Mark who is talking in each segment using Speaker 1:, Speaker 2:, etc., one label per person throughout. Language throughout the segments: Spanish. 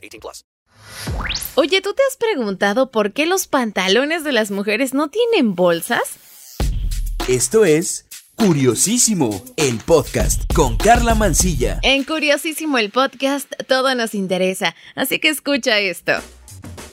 Speaker 1: 18 plus. Oye, ¿tú te has preguntado por qué los pantalones de las mujeres no tienen bolsas?
Speaker 2: Esto es Curiosísimo, el podcast con Carla Mancilla.
Speaker 1: En Curiosísimo, el podcast, todo nos interesa. Así que escucha esto.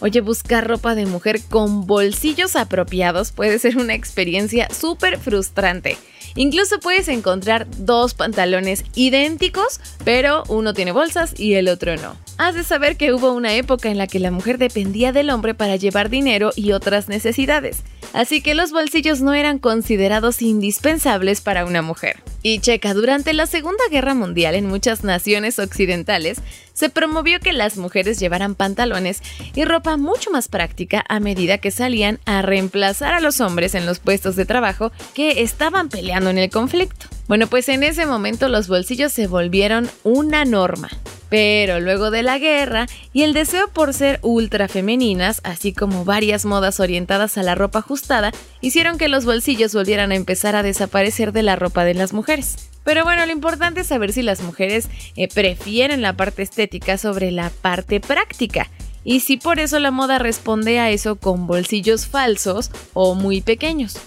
Speaker 1: Oye, buscar ropa de mujer con bolsillos apropiados puede ser una experiencia súper frustrante. Incluso puedes encontrar dos pantalones idénticos, pero uno tiene bolsas y el otro no. Has de saber que hubo una época en la que la mujer dependía del hombre para llevar dinero y otras necesidades, así que los bolsillos no eran considerados indispensables para una mujer. Y checa, durante la Segunda Guerra Mundial en muchas naciones occidentales se promovió que las mujeres llevaran pantalones y ropa mucho más práctica a medida que salían a reemplazar a los hombres en los puestos de trabajo que estaban peleando en el conflicto. Bueno, pues en ese momento los bolsillos se volvieron una norma. Pero luego de la guerra y el deseo por ser ultra femeninas, así como varias modas orientadas a la ropa ajustada, hicieron que los bolsillos volvieran a empezar a desaparecer de la ropa de las mujeres. Pero bueno, lo importante es saber si las mujeres eh, prefieren la parte estética sobre la parte práctica. Y si por eso la moda responde a eso con bolsillos falsos o muy pequeños.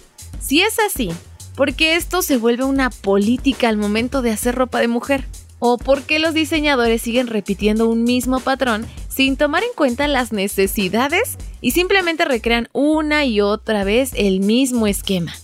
Speaker 1: Si es así, ¿por qué esto se vuelve una política al momento de hacer ropa de mujer? ¿O por qué los diseñadores siguen repitiendo un mismo patrón sin tomar en cuenta las necesidades y simplemente recrean una y otra vez el mismo esquema?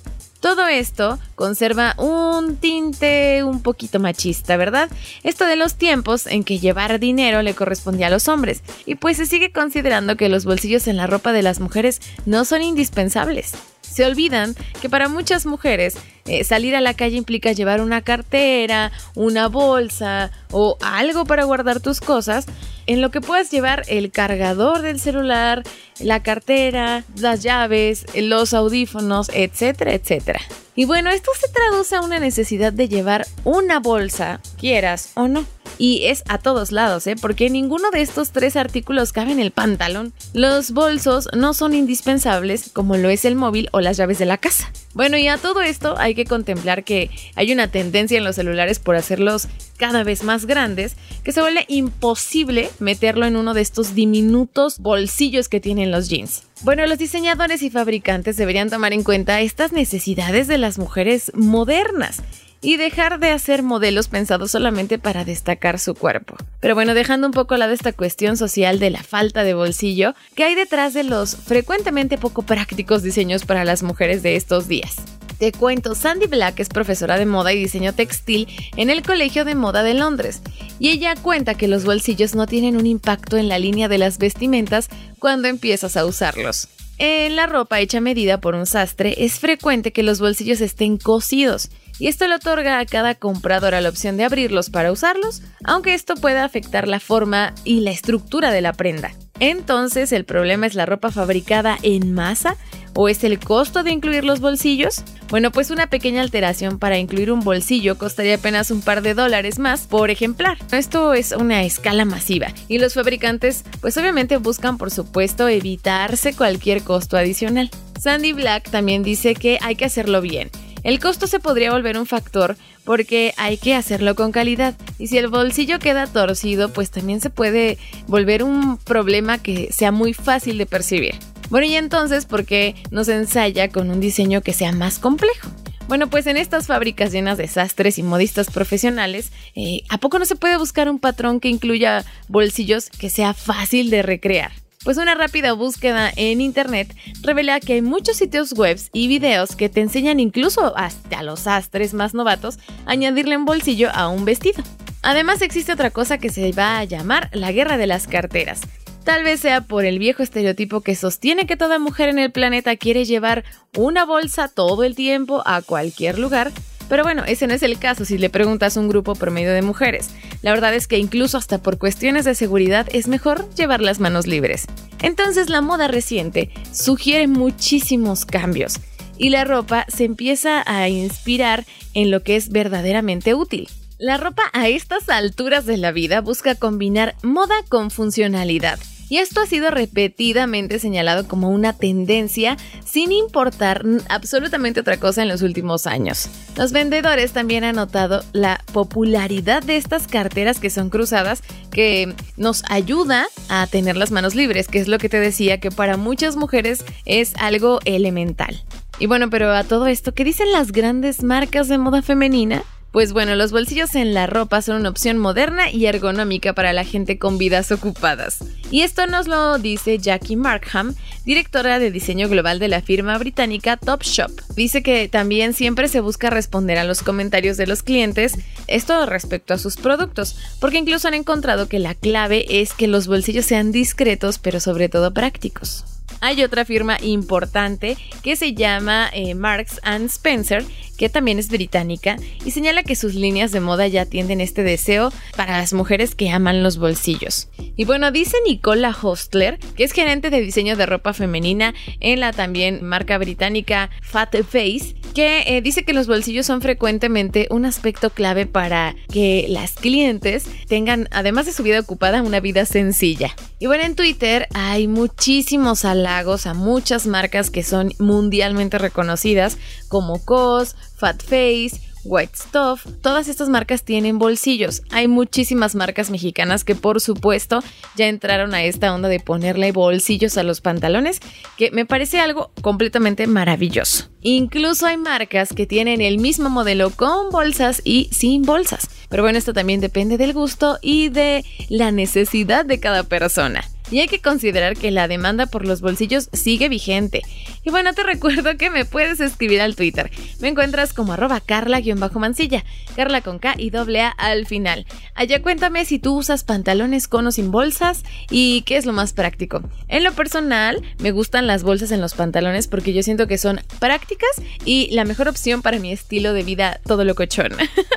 Speaker 1: Todo esto conserva un tinte un poquito machista, ¿verdad? Esto de los tiempos en que llevar dinero le correspondía a los hombres, y pues se sigue considerando que los bolsillos en la ropa de las mujeres no son indispensables. Se olvidan que para muchas mujeres eh, salir a la calle implica llevar una cartera, una bolsa o algo para guardar tus cosas, en lo que puedas llevar el cargador del celular, la cartera, las llaves, los audífonos, etcétera, etcétera. Y bueno, esto se traduce a una necesidad de llevar una bolsa, quieras o no. Y es a todos lados, ¿eh? porque ninguno de estos tres artículos cabe en el pantalón. Los bolsos no son indispensables como lo es el móvil o las llaves de la casa. Bueno, y a todo esto hay que contemplar que hay una tendencia en los celulares por hacerlos cada vez más grandes que se vuelve imposible meterlo en uno de estos diminutos bolsillos que tienen los jeans. Bueno, los diseñadores y fabricantes deberían tomar en cuenta estas necesidades de las mujeres modernas y dejar de hacer modelos pensados solamente para destacar su cuerpo. Pero bueno, dejando un poco a lado esta cuestión social de la falta de bolsillo, ¿qué hay detrás de los frecuentemente poco prácticos diseños para las mujeres de estos días? Te cuento, Sandy Black es profesora de moda y diseño textil en el Colegio de Moda de Londres, y ella cuenta que los bolsillos no tienen un impacto en la línea de las vestimentas cuando empiezas a usarlos. En la ropa hecha medida por un sastre es frecuente que los bolsillos estén cosidos, y esto le otorga a cada compradora la opción de abrirlos para usarlos, aunque esto pueda afectar la forma y la estructura de la prenda. Entonces, ¿el problema es la ropa fabricada en masa o es el costo de incluir los bolsillos? Bueno, pues una pequeña alteración para incluir un bolsillo costaría apenas un par de dólares más por ejemplar. Esto es una escala masiva y los fabricantes pues obviamente buscan por supuesto evitarse cualquier costo adicional. Sandy Black también dice que hay que hacerlo bien el costo se podría volver un factor porque hay que hacerlo con calidad. Y si el bolsillo queda torcido, pues también se puede volver un problema que sea muy fácil de percibir. Bueno, y entonces, ¿por qué no se ensaya con un diseño que sea más complejo? Bueno, pues en estas fábricas llenas de sastres y modistas profesionales, eh, ¿a poco no se puede buscar un patrón que incluya bolsillos que sea fácil de recrear? Pues una rápida búsqueda en internet revela que hay muchos sitios web y videos que te enseñan incluso hasta los sastres más novatos añadirle un bolsillo a un vestido. Además existe otra cosa que se va a llamar la guerra de las carteras. Tal vez sea por el viejo estereotipo que sostiene que toda mujer en el planeta quiere llevar una bolsa todo el tiempo a cualquier lugar, Pero bueno, ese no es el caso si le preguntas a un grupo promedio de mujeres. La verdad es que incluso hasta por cuestiones de seguridad es mejor llevar las manos libres. Entonces la moda reciente sugiere muchísimos cambios y la ropa se empieza a inspirar en lo que es verdaderamente útil. La ropa a estas alturas de la vida busca combinar moda con funcionalidad. Y esto ha sido repetidamente señalado como una tendencia sin importar absolutamente otra cosa en los últimos años. Los vendedores también han notado la popularidad de estas carteras que son cruzadas que nos ayuda a tener las manos libres, que es lo que te decía que para muchas mujeres es algo elemental. Y bueno, pero a todo esto, ¿qué dicen las grandes marcas de moda femenina? Pues bueno, los bolsillos en la ropa son una opción moderna y ergonómica para la gente con vidas ocupadas. Y esto nos lo dice Jackie Markham, directora de diseño global de la firma británica Topshop. Dice que también siempre se busca responder a los comentarios de los clientes, esto respecto a sus productos, porque incluso han encontrado que la clave es que los bolsillos sean discretos pero sobre todo prácticos. Hay otra firma importante que se llama eh, Marks and Spencer, que también es británica, y señala que sus líneas de moda ya atienden este deseo para las mujeres que aman los bolsillos. Y bueno, dice Nicola Hostler, que es gerente de diseño de ropa femenina en la también marca británica Fat Face, que eh, dice que los bolsillos son frecuentemente un aspecto clave para que las clientes tengan, además de su vida ocupada, una vida sencilla. Y bueno, en Twitter hay muchísimos halagos a muchas marcas que son mundialmente reconocidas, como COS, Fat Face, White Stuff, todas estas marcas tienen bolsillos. Hay muchísimas marcas mexicanas que por supuesto ya entraron a esta onda de ponerle bolsillos a los pantalones, que me parece algo completamente maravilloso. Incluso hay marcas que tienen el mismo modelo con bolsas y sin bolsas. Pero bueno, esto también depende del gusto y de la necesidad de cada persona. Y hay que considerar que la demanda por los bolsillos sigue vigente. Y bueno, te recuerdo que me puedes escribir al Twitter. Me encuentras como arroba carla-mansilla, carla con K y doble A al final. Allá cuéntame si tú usas pantalones con o sin bolsas y qué es lo más práctico. En lo personal, me gustan las bolsas en los pantalones porque yo siento que son prácticas y la mejor opción para mi estilo de vida todo lo cochón.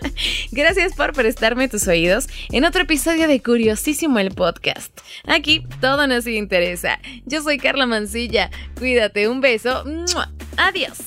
Speaker 1: Gracias por prestarme tus oídos en otro episodio de Curiosísimo el podcast. Aquí todo nos interesa. Yo soy Carla Mancilla. Cuídate, un beso. Adiós.